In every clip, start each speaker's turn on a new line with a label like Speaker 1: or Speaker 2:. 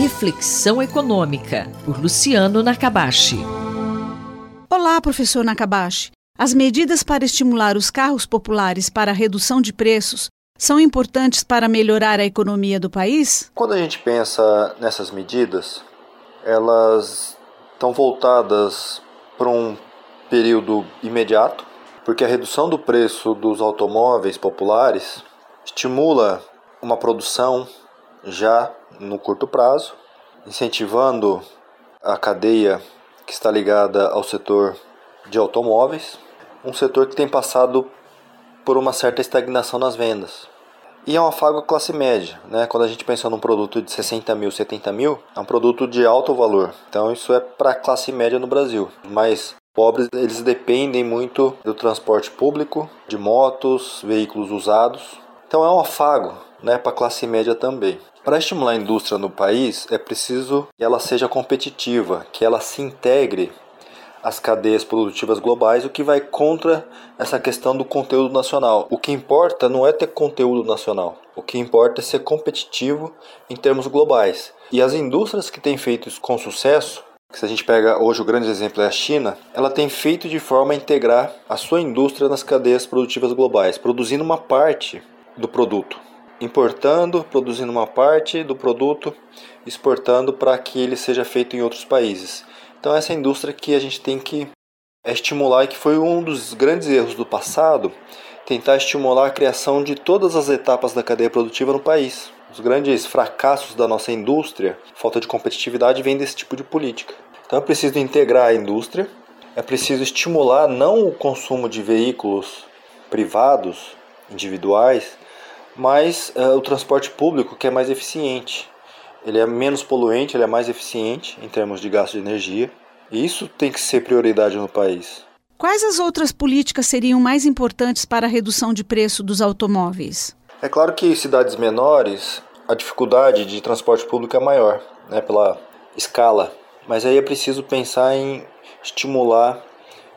Speaker 1: Reflexão Econômica, por Luciano Nakabashi.
Speaker 2: Olá, professor Nakabashi. As medidas para estimular os carros populares para a redução de preços são importantes para melhorar a economia do país?
Speaker 3: Quando a gente pensa nessas medidas, elas estão voltadas para um período imediato, porque a redução do preço dos automóveis populares estimula uma produção já no curto prazo, incentivando a cadeia que está ligada ao setor de automóveis, um setor que tem passado por uma certa estagnação nas vendas. E é um afago classe média, né? Quando a gente pensa num produto de 60 mil, 70 mil, é um produto de alto valor. Então isso é para a classe média no Brasil. Mas pobres eles dependem muito do transporte público, de motos, veículos usados. Então é um afago né, para a classe média também. Para estimular a indústria no país, é preciso que ela seja competitiva, que ela se integre às cadeias produtivas globais, o que vai contra essa questão do conteúdo nacional. O que importa não é ter conteúdo nacional, o que importa é ser competitivo em termos globais. E as indústrias que têm feito isso com sucesso, se a gente pega hoje o grande exemplo é a China, ela tem feito de forma a integrar a sua indústria nas cadeias produtivas globais, produzindo uma parte do produto importando, produzindo uma parte do produto, exportando para que ele seja feito em outros países. Então essa é a indústria que a gente tem que estimular e que foi um dos grandes erros do passado, tentar estimular a criação de todas as etapas da cadeia produtiva no país. Os grandes fracassos da nossa indústria, falta de competitividade, vem desse tipo de política. Então é preciso integrar a indústria, é preciso estimular não o consumo de veículos privados, individuais, mas uh, o transporte público que é mais eficiente. Ele é menos poluente, ele é mais eficiente em termos de gasto de energia. E isso tem que ser prioridade no país.
Speaker 2: Quais as outras políticas seriam mais importantes para a redução de preço dos automóveis?
Speaker 3: É claro que em cidades menores a dificuldade de transporte público é maior, né, pela escala. Mas aí é preciso pensar em estimular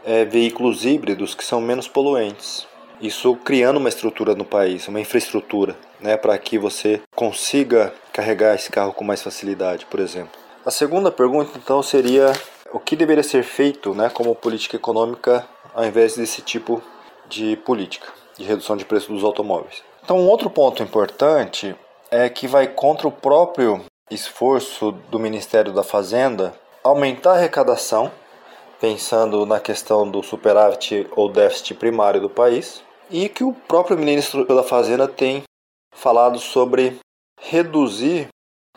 Speaker 3: é, veículos híbridos que são menos poluentes. Isso criando uma estrutura no país, uma infraestrutura, né, para que você consiga carregar esse carro com mais facilidade, por exemplo. A segunda pergunta então seria o que deveria ser feito, né, como política econômica ao invés desse tipo de política de redução de preço dos automóveis. Então, um outro ponto importante é que vai contra o próprio esforço do Ministério da Fazenda aumentar a arrecadação, pensando na questão do superávit ou déficit primário do país, e que o próprio ministro da Fazenda tem falado sobre reduzir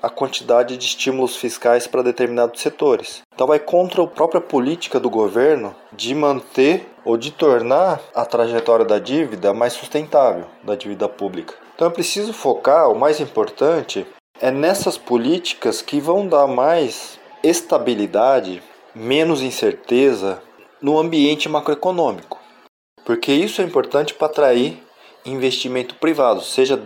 Speaker 3: a quantidade de estímulos fiscais para determinados setores. Então vai contra a própria política do governo de manter ou de tornar a trajetória da dívida mais sustentável, da dívida pública. Então é preciso focar, o mais importante é nessas políticas que vão dar mais estabilidade, menos incerteza no ambiente macroeconômico porque isso é importante para atrair investimento privado, seja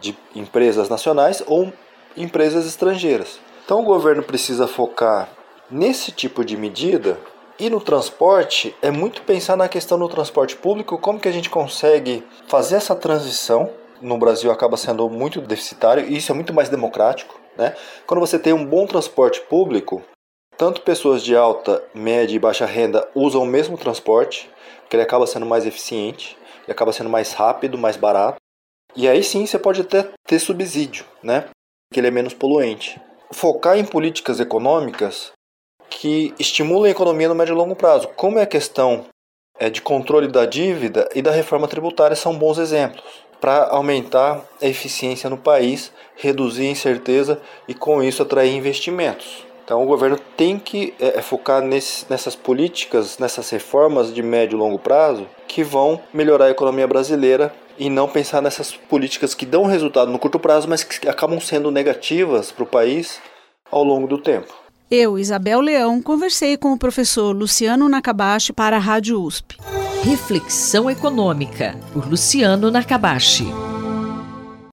Speaker 3: de empresas nacionais ou empresas estrangeiras. Então o governo precisa focar nesse tipo de medida e no transporte é muito pensar na questão do transporte público, como que a gente consegue fazer essa transição. No Brasil acaba sendo muito deficitário e isso é muito mais democrático. Né? Quando você tem um bom transporte público, tanto pessoas de alta, média e baixa renda usam o mesmo transporte, que ele acaba sendo mais eficiente, ele acaba sendo mais rápido, mais barato. E aí sim você pode até ter subsídio, né? Que ele é menos poluente. Focar em políticas econômicas que estimulem a economia no médio e longo prazo. Como é a questão é, de controle da dívida e da reforma tributária são bons exemplos para aumentar a eficiência no país, reduzir a incerteza e com isso atrair investimentos. Então o governo tem que é, é, focar nesse, nessas políticas, nessas reformas de médio e longo prazo que vão melhorar a economia brasileira e não pensar nessas políticas que dão resultado no curto prazo, mas que acabam sendo negativas para o país ao longo do tempo.
Speaker 2: Eu, Isabel Leão, conversei com o professor Luciano Nakabashi para a Rádio USP.
Speaker 1: Reflexão Econômica, por Luciano Nakabashi.